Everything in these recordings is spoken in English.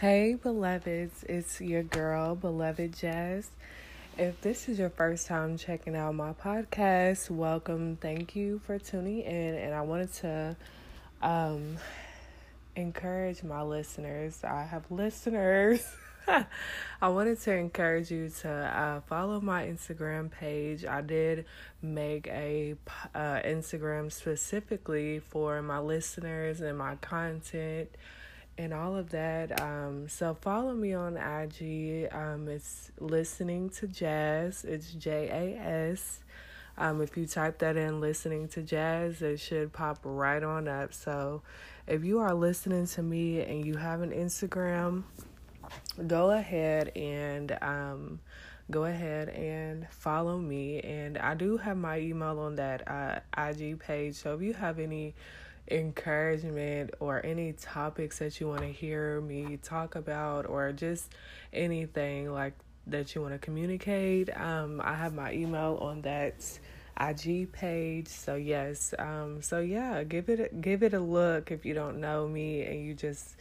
Hey, beloveds, it's your girl, Beloved Jazz. If this is your first time checking out my podcast, welcome. Thank you for tuning in. And I wanted to um, encourage my listeners. I have listeners. I wanted to encourage you to uh, follow my Instagram page. I did make a uh, Instagram specifically for my listeners and my content and all of that. Um, so follow me on IG. Um, it's listening to jazz. It's J A S. Um, if you type that in, listening to jazz, it should pop right on up. So if you are listening to me and you have an Instagram, go ahead and um, go ahead and follow me. And I do have my email on that uh, IG page. So if you have any encouragement or any topics that you want to hear me talk about or just anything like that you want to communicate um i have my email on that IG page. So yes, um, so yeah, give it give it a look if you don't know me and you just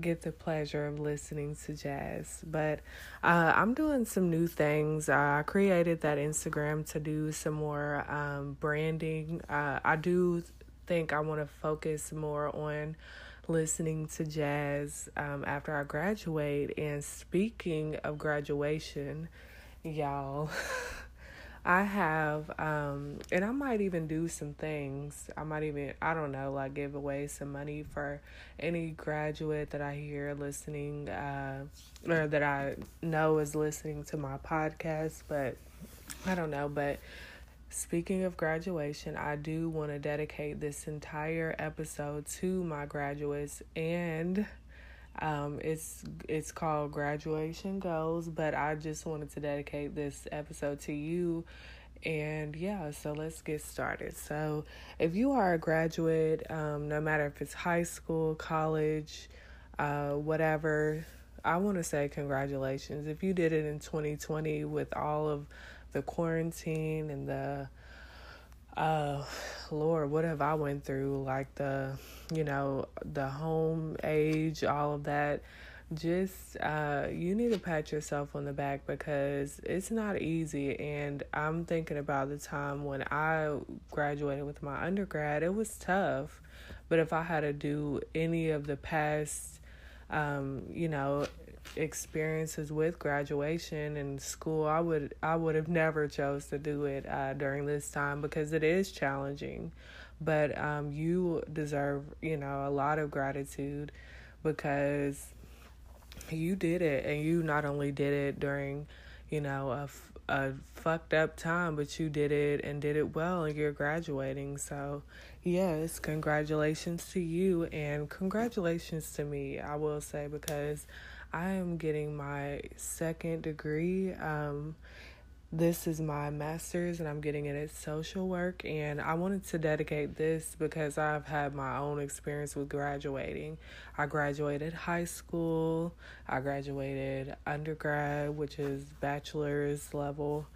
get the pleasure of listening to jazz. But uh, I'm doing some new things. Uh, I created that Instagram to do some more um, branding. Uh, I do think I want to focus more on listening to jazz um, after I graduate. And speaking of graduation, y'all, I have, um, and I might even do some things. I might even, I don't know, like give away some money for any graduate that I hear listening, uh, or that I know is listening to my podcast. But I don't know, but Speaking of graduation, I do want to dedicate this entire episode to my graduates and um, it's it's called graduation goals, but I just wanted to dedicate this episode to you. And yeah, so let's get started. So, if you are a graduate, um, no matter if it's high school, college, uh, whatever, I want to say congratulations. If you did it in 2020 with all of the quarantine and the uh lord what have i went through? Like the you know the home age all of that. Just uh you need to pat yourself on the back because it's not easy. And i'm thinking about the time when i graduated with my undergrad. It was tough. But if i had to do any of the past um you know experiences with graduation and school i would i would have never chose to do it uh, during this time because it is challenging. But um, you deserve you know a lot of gratitude because you did it and you not only did it during you know a, a fucked up time but you did it and did it well and you're graduating. So yes congratulations to you and congratulations to me i will say because I am getting my second degree. Um, this is my master's and I'm getting it at social work. And I wanted to dedicate this because I've had my own experience with graduating. I graduated high school, I graduated undergrad, which is bachelor's level,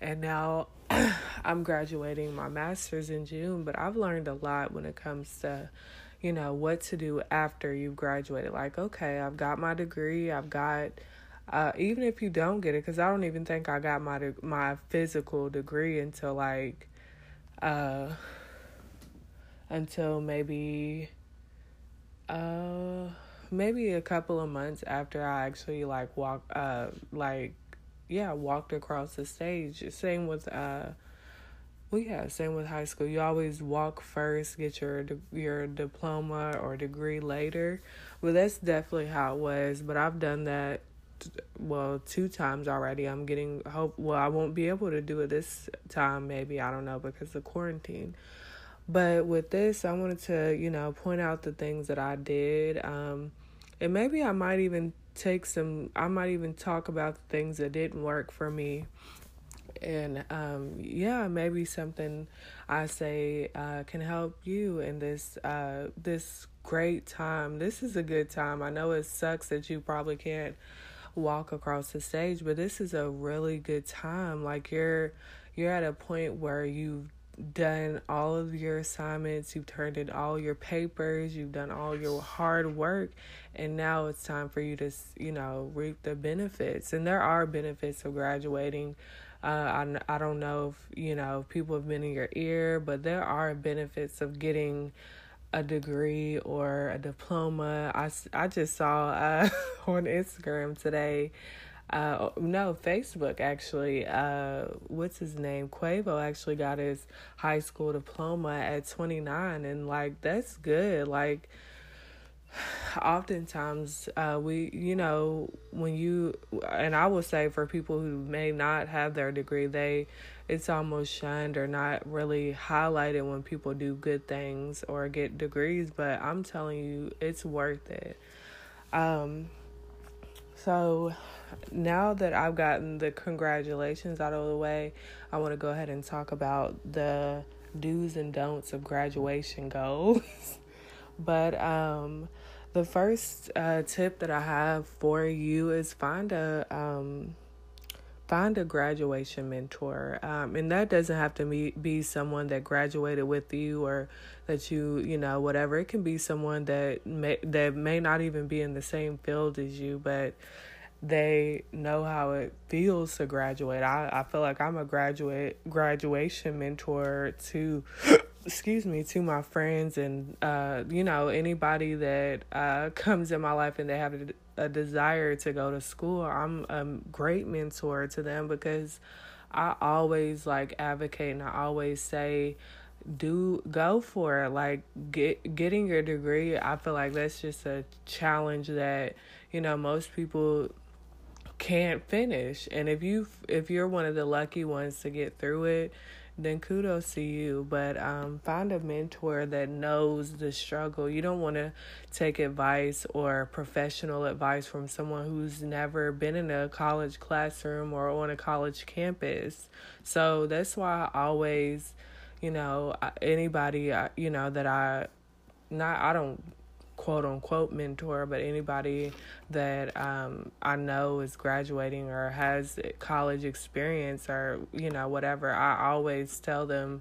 and now I'm graduating my master's in June. But I've learned a lot when it comes to you know, what to do after you've graduated. Like, okay, I've got my degree, I've got uh, even if you don't get it, because I don't even think I got my de- my physical degree until like uh until maybe uh maybe a couple of months after I actually like walk uh like yeah walked across the stage. Same with uh well, yeah, same with high school. You always walk first, get your your diploma or degree later. Well, that's definitely how it was. But I've done that well two times already. I'm getting hope. Well, I won't be able to do it this time. Maybe I don't know because of quarantine. But with this, I wanted to you know point out the things that I did. Um, and maybe I might even take some. I might even talk about the things that didn't work for me and um, yeah, maybe something I say uh, can help you in this uh, this great time. This is a good time. I know it sucks that you probably can't walk across the stage, but this is a really good time. Like you're you're at a point where you've done all of your assignments, you've turned in all your papers, you've done all your hard work, and now it's time for you to, you know, reap the benefits. And there are benefits of graduating. Uh, I, I don't know if, you know, people have been in your ear, but there are benefits of getting a degree or a diploma. I, I just saw uh, on Instagram today uh, no, Facebook actually. Uh, what's his name? Quavo actually got his high school diploma at 29, and like that's good. Like, oftentimes, uh, we, you know, when you, and I will say for people who may not have their degree, they, it's almost shunned or not really highlighted when people do good things or get degrees. But I'm telling you, it's worth it. Um, so now that I've gotten the congratulations out of the way, I want to go ahead and talk about the do's and don'ts of graduation goals. but um, the first uh, tip that I have for you is find a um, find a graduation mentor, um, and that doesn't have to be be someone that graduated with you or that you you know whatever. It can be someone that may that may not even be in the same field as you, but they know how it feels to graduate. I, I feel like I'm a graduate graduation mentor to excuse me to my friends and uh, you know anybody that uh, comes in my life and they have a, a desire to go to school. I'm a great mentor to them because I always like advocate and I always say do go for it like get getting your degree i feel like that's just a challenge that you know most people can't finish. And if you if you're one of the lucky ones to get through it, then kudos to you. But um, find a mentor that knows the struggle. You don't want to take advice or professional advice from someone who's never been in a college classroom or on a college campus. So that's why I always, you know, anybody, you know, that I not I don't quote unquote mentor, but anybody that um, I know is graduating or has college experience or, you know, whatever, I always tell them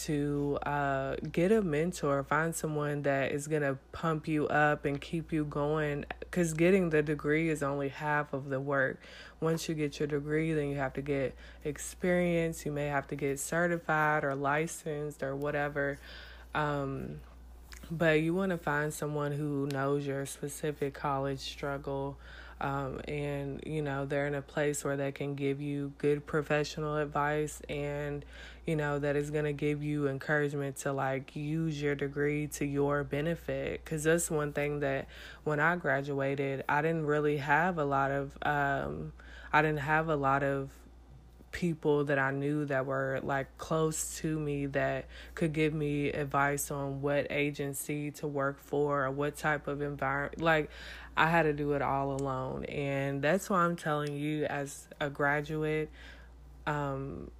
to uh, get a mentor, find someone that is going to pump you up and keep you going. Because getting the degree is only half of the work. Once you get your degree, then you have to get experience. You may have to get certified or licensed or whatever. Um, but you want to find someone who knows your specific college struggle um, and you know they're in a place where they can give you good professional advice and you know that is going to give you encouragement to like use your degree to your benefit. Because that's one thing that when i graduated i didn't really have a lot of um, i didn't have a lot of people that I knew that were like close to me that could give me advice on what agency to work for or what type of environment. Like, I had to do it all alone. And that's why I'm telling you, as a graduate, um,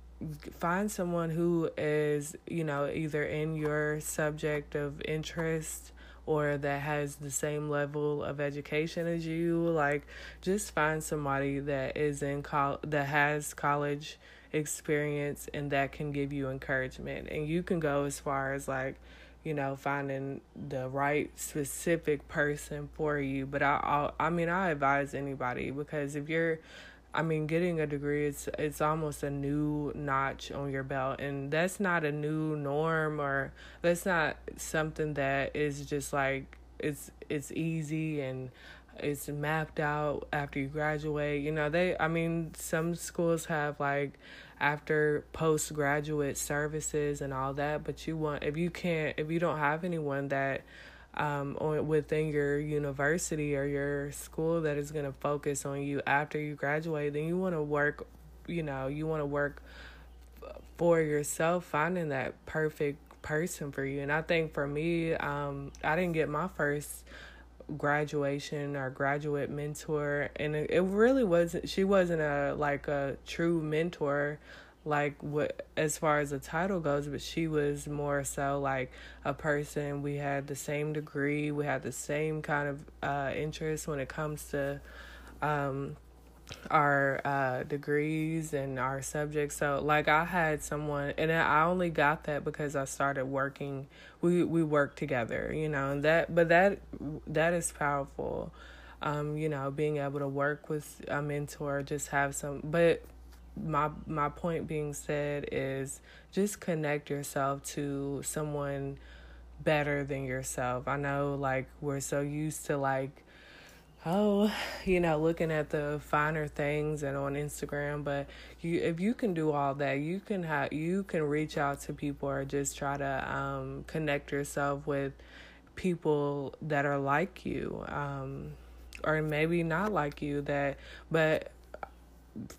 find someone who is, you know, either in your subject of interest or that has the same level of education as you like just find somebody that is in col that has college experience and that can give you encouragement. And you can go as far as like you know finding the right specific person for you. But i i, I mean i advise anybody because if you're I mean, getting a degree it's it's almost a new notch on your belt, and that's not a new norm or that's not something that is just like it's it's easy and it's mapped out after you graduate. You know, they I mean, some schools have like after postgraduate services and all that, but you want if you can't if you don't have anyone that um, within your university or your school that is going to focus on you after you graduate, then you want to work, you know, you want to work for yourself, finding that perfect person for you. And I think for me, um, I didn't get my first graduation or graduate mentor and it really wasn't she wasn't a like a true mentor like what as far as the title goes but she was more so like a person we had the same degree we had the same kind of uh interest when it comes to um our uh, degrees and our subjects. So like I had someone, and I only got that because I started working. We we worked together, you know, and that. But that that is powerful. Um, you know, being able to work with a mentor, just have some. But my my point being said is just connect yourself to someone better than yourself. I know, like we're so used to like oh, you know, looking at the finer things and on Instagram, but you if you can do all that, you can have you can reach out to people or just try to um, connect yourself with people that are like you. Um, or maybe not like you that but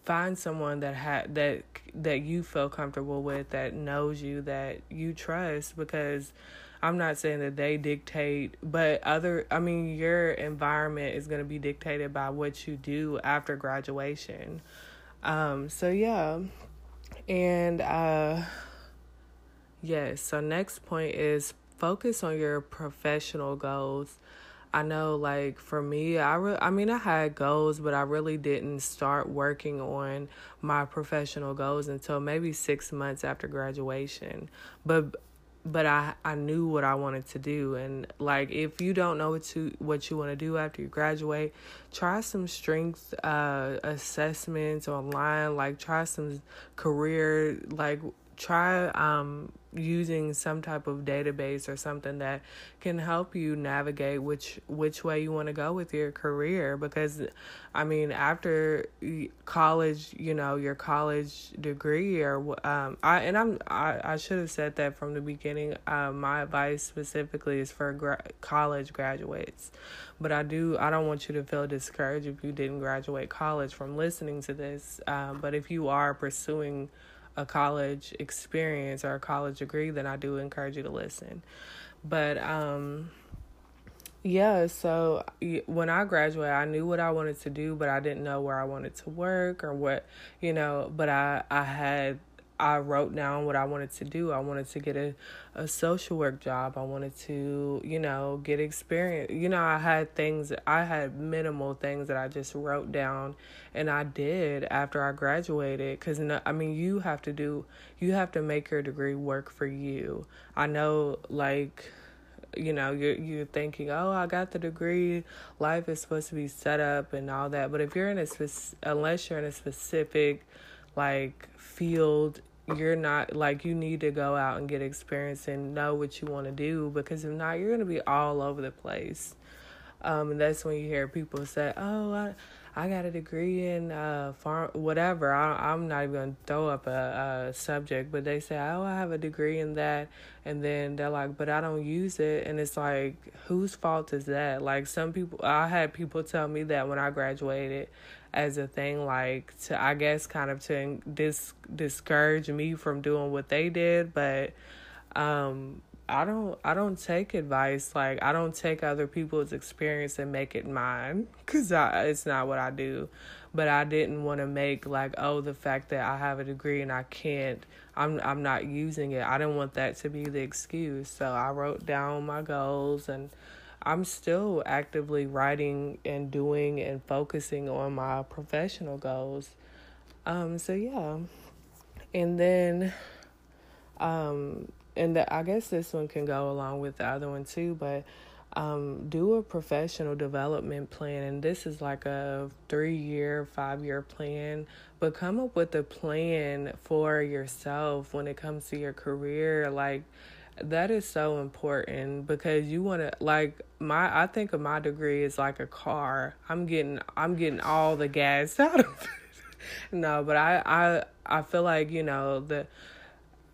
find someone that had that that you feel comfortable with that knows you that you trust because I'm not saying that they dictate, but other, I mean, your environment is going to be dictated by what you do after graduation. Um, so yeah. And, uh, yes, so next point is focus on your professional goals. I know, like for me, I re- I mean, I had goals, but I really didn't start working on my professional goals until maybe six months after graduation. But but I I knew what I wanted to do and like if you don't know what to what you want to do after you graduate, try some strength uh assessments online, like try some career like try um using some type of database or something that can help you navigate which which way you want to go with your career because i mean after college you know your college degree or um i and i'm i, I should have said that from the beginning uh, my advice specifically is for gra- college graduates. But i do i don't want you to feel discouraged if you didn't graduate college from listening to this um, but if you are pursuing a college experience or a college degree, then I do encourage you to listen. But um yeah, so when I graduated, I knew what I wanted to do, but I didn't know where I wanted to work or what, you know, but I I had I wrote down what I wanted to do. I wanted to get a, a social work job. I wanted to, you know, get experience. You know, I had things, I had minimal things that I just wrote down and I did after I graduated. Because, I mean, you have to do, you have to make your degree work for you. I know, like, you know you're you're thinking oh i got the degree life is supposed to be set up and all that but if you're in a spec- unless you're in a specific like field you're not like you need to go out and get experience and know what you want to do because if not you're going to be all over the place um, and that's when you hear people say oh i I got a degree in uh farm whatever. I I'm not even gonna throw up a, a subject, but they say, Oh, I have a degree in that and then they're like, But I don't use it and it's like whose fault is that? Like some people I had people tell me that when I graduated as a thing like to I guess kind of to dis discourage me from doing what they did, but um I don't I don't take advice like I don't take other people's experience and make it mine cuz it's not what I do. But I didn't want to make like oh the fact that I have a degree and I can't I'm I'm not using it. I didn't want that to be the excuse. So I wrote down my goals and I'm still actively writing and doing and focusing on my professional goals. Um, so yeah. And then um and the, I guess this one can go along with the other one too, but um, do a professional development plan. And this is like a three year, five year plan, but come up with a plan for yourself when it comes to your career. Like, that is so important because you want to like my I think of my degree is like a car. I'm getting I'm getting all the gas out of it. no, but I I I feel like, you know, the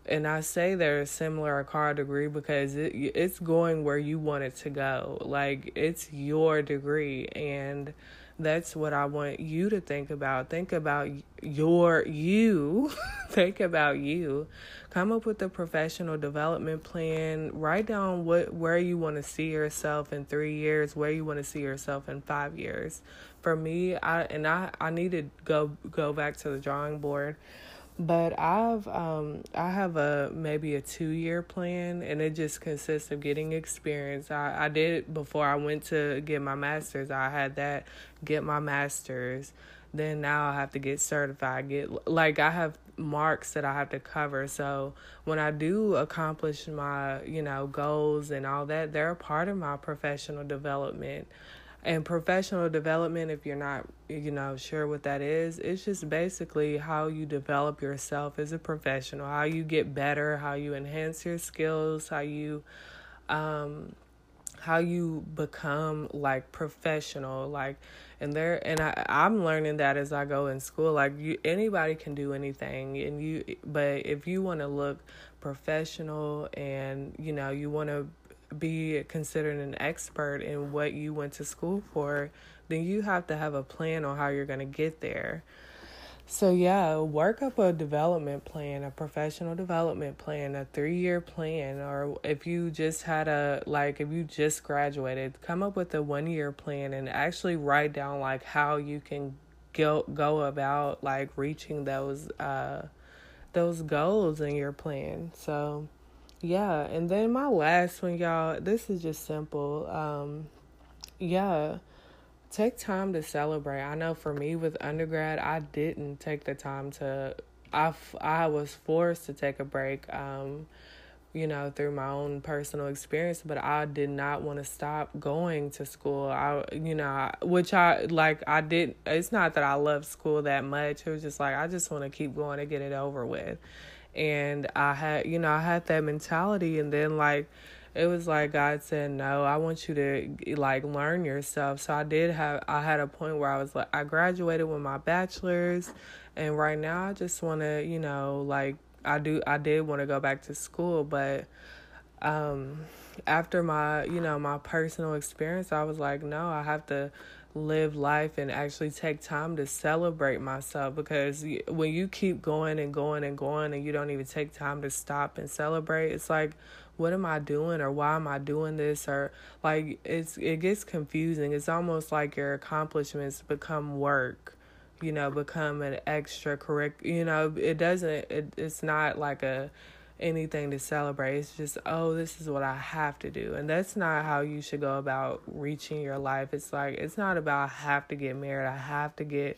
and I say they're similar a car degree because it it's going where you want it to go. Like it's your degree and that's what I want you to think about. Think about your you. think about you. Come up with a professional development plan. Write down what where you want to see yourself in 3 years, where you want to see yourself in 5 years. For me, I and I I need to go go back to the drawing board but I've um I have a maybe a two year plan and it just consists of getting experience. I, I did before I went to get my masters. I had that get my masters. Then now I have to get certified. Get like I have marks that I have to cover. So when I do accomplish my, you know, goals and all that, they're a part of my professional development. And professional development, if you're not, you know, sure what that is, it's just basically how you develop yourself as a professional, how you get better, how you enhance your skills, how you, um, how you become like professional, like, and there, and I, I'm learning that as I go in school. Like, you, anybody can do anything, and you, but if you want to look professional and you know you want to be considered an expert in what you went to school for, then you have to have a plan on how you're going to get there. So, yeah, work up a development plan, a professional development plan, a three year plan, or if you just had a, like, if you just graduated, come up with a one year plan and actually write down, like, how you can go, go about, like, reaching those, uh, those goals in your plan. So, yeah, and then my last one, y'all, this is just simple. Um, yeah, take time to celebrate. I know for me with undergrad, I didn't take the time to, I, I was forced to take a break, um, you know, through my own personal experience, but I did not want to stop going to school. I, you know, which I, like, I did, it's not that I love school that much. It was just like, I just want to keep going to get it over with and I had you know I had that mentality and then like it was like God said no I want you to like learn yourself so I did have I had a point where I was like I graduated with my bachelor's and right now I just want to you know like I do I did want to go back to school but um after my you know my personal experience I was like no I have to live life and actually take time to celebrate myself because when you keep going and going and going and you don't even take time to stop and celebrate it's like what am i doing or why am i doing this? Or like it's it gets confusing. It's almost like your accomplishments become work you know become an extra you know it doesn't it, it's not like a anything to celebrate. It's just, oh, this is what I have to do. And that's not how you should go about reaching your life. It's like, it's not about I have to get married, I have to get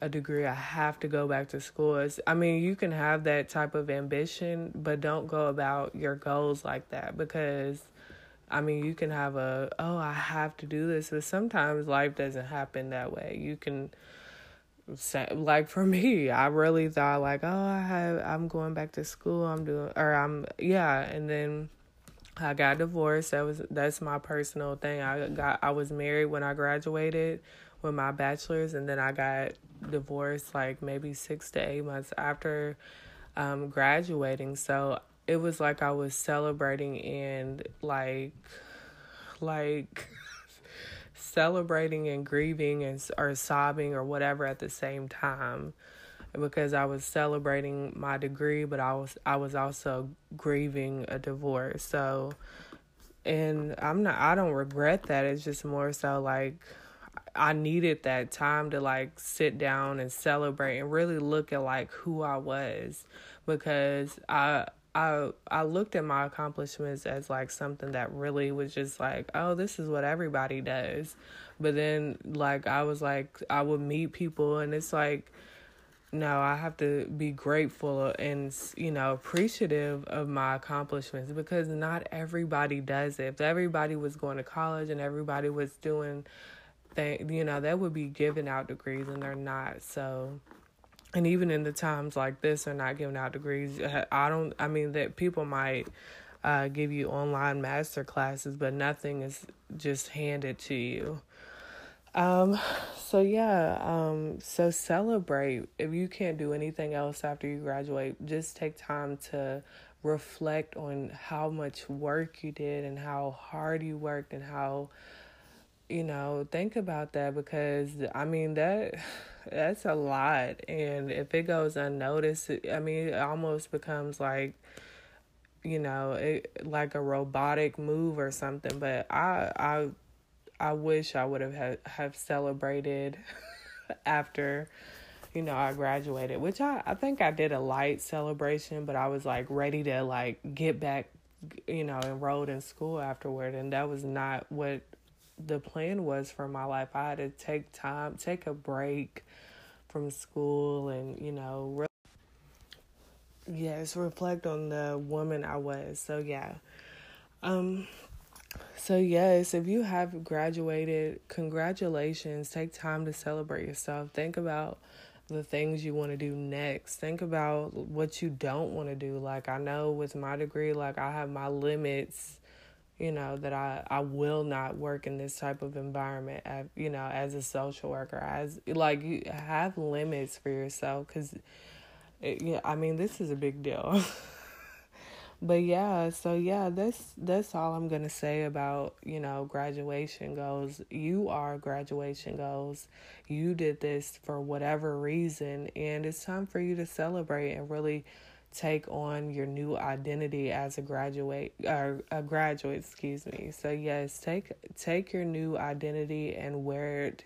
a degree, I have to go back to school. It's, I mean, you can have that type of ambition, but don't go about your goals like that because. I mean, you can have a, oh, I have to do this, but sometimes life doesn't happen that way. You can, like for me i really thought like oh i have i'm going back to school i'm doing or i'm yeah and then i got divorced. That was that's my personal thing. I got i was married when i graduated with my bachelor's and then i got divorced like maybe six to eight months after um graduating. So it was like i was celebrating and like like celebrating and grieving and or sobbing or whatever at the same time because I was celebrating my degree but I was I was also grieving a divorce. So and I'm not I don't regret that. It's just more so like I needed that time to like sit down and celebrate and really look at like who I was because I I I looked at my accomplishments as like something that really was just like, oh, this is what everybody does. But then like I was like I would meet people and it's like no, I have to be grateful and you know appreciative of my accomplishments because not everybody does it. If everybody was going to college and everybody was doing thing, you know, that would be giving out degrees and they're not. So and even in the times like this they're not giving out degrees i don't i mean that people might uh, give you online master classes but nothing is just handed to you. Um so yeah um so celebrate. If you can't do anything else after you graduate just take time to reflect on how much work you did and how hard you worked and how you know think about that because i mean that that's a lot and if it goes unnoticed i mean it almost becomes like you know it, like a robotic move or something but i i i wish i would have had, have celebrated after you know, I graduated, which I, I think I did a light celebration, but I was like ready to like get back, you know, enrolled in school afterward. And that was not what the plan was for my life. I had to take time, take a break from school and, you know, really, yes, reflect on the woman I was. So, yeah. Um, so, yes, if you have graduated, congratulations. Take time to celebrate yourself. Think about the things you want to do next. Think about what you don't want to do. Like, I know with my degree, like, I have my limits, you know, that I, I will not work in this type of environment, you know, as a social worker. As, like, you have limits for yourself because, eh, yeah, I mean, this is a big deal. but yeah so yeah that's that's all i'm gonna say about you know graduation goals you are graduation goals you did this for whatever reason and it's time for you to celebrate and really take on your new identity as a graduate or a graduate excuse me. So yes take take your new identity and wear it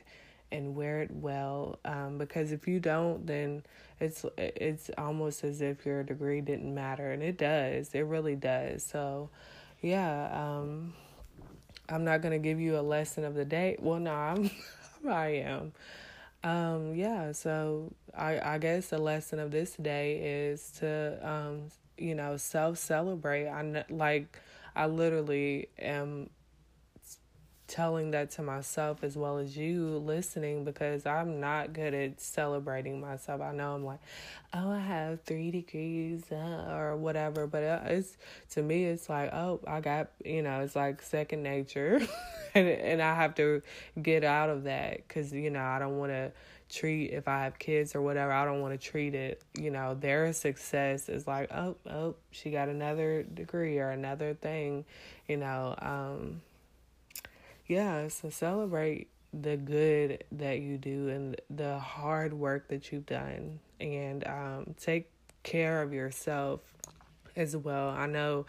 and wear it well. Um, because if you don't then it's it's almost as if your degree didn't matter and it does. It really does. So yeah um, i'm not going to give you a lesson of the day. Well no i'm i am um, yeah so i i guess the lesson of this day is to um, you know self celebrate i like i literally am telling that to myself as well as you listening because I'm not good at celebrating myself. I know I'm like, oh, I have three degrees uh, or whatever, but uh, it's to me, it's like, oh, I got, you know, it's like second nature, and and I have to get out of that because you know I don't want to treat if I have kids or whatever, I don't want to treat it, you know, their success is like, oh, oh, she got another degree or another thing, you know, um yeah, so celebrate the good that you do and the hard work that you've done and um, take care of yourself as well. I know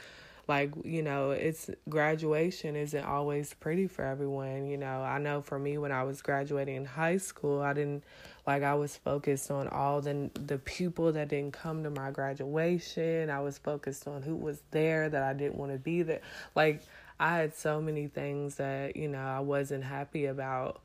like you know it's graduation isn't always pretty for everyone you know. I know for me when i was graduating in high school i didn't like i was focused on all the the people that didn't come to my graduation. I was focused on who was there that i didn't want to be there. Like I had so many things that, you know, I wasn't happy about.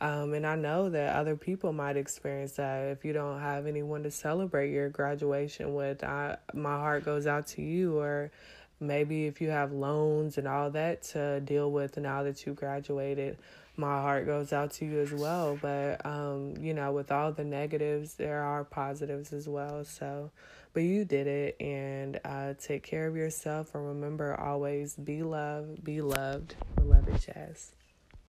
Um, and I know that other people might experience that. If you don't have anyone to celebrate your graduation with, I, my heart goes out to you. Or maybe if you have loans and all that to deal with now that you graduated, my heart goes out to you as well. But, um, you know, with all the negatives, there are positives as well. So, but you did it and uh, take care of yourself and remember always be loved, be loved, beloved Jazz.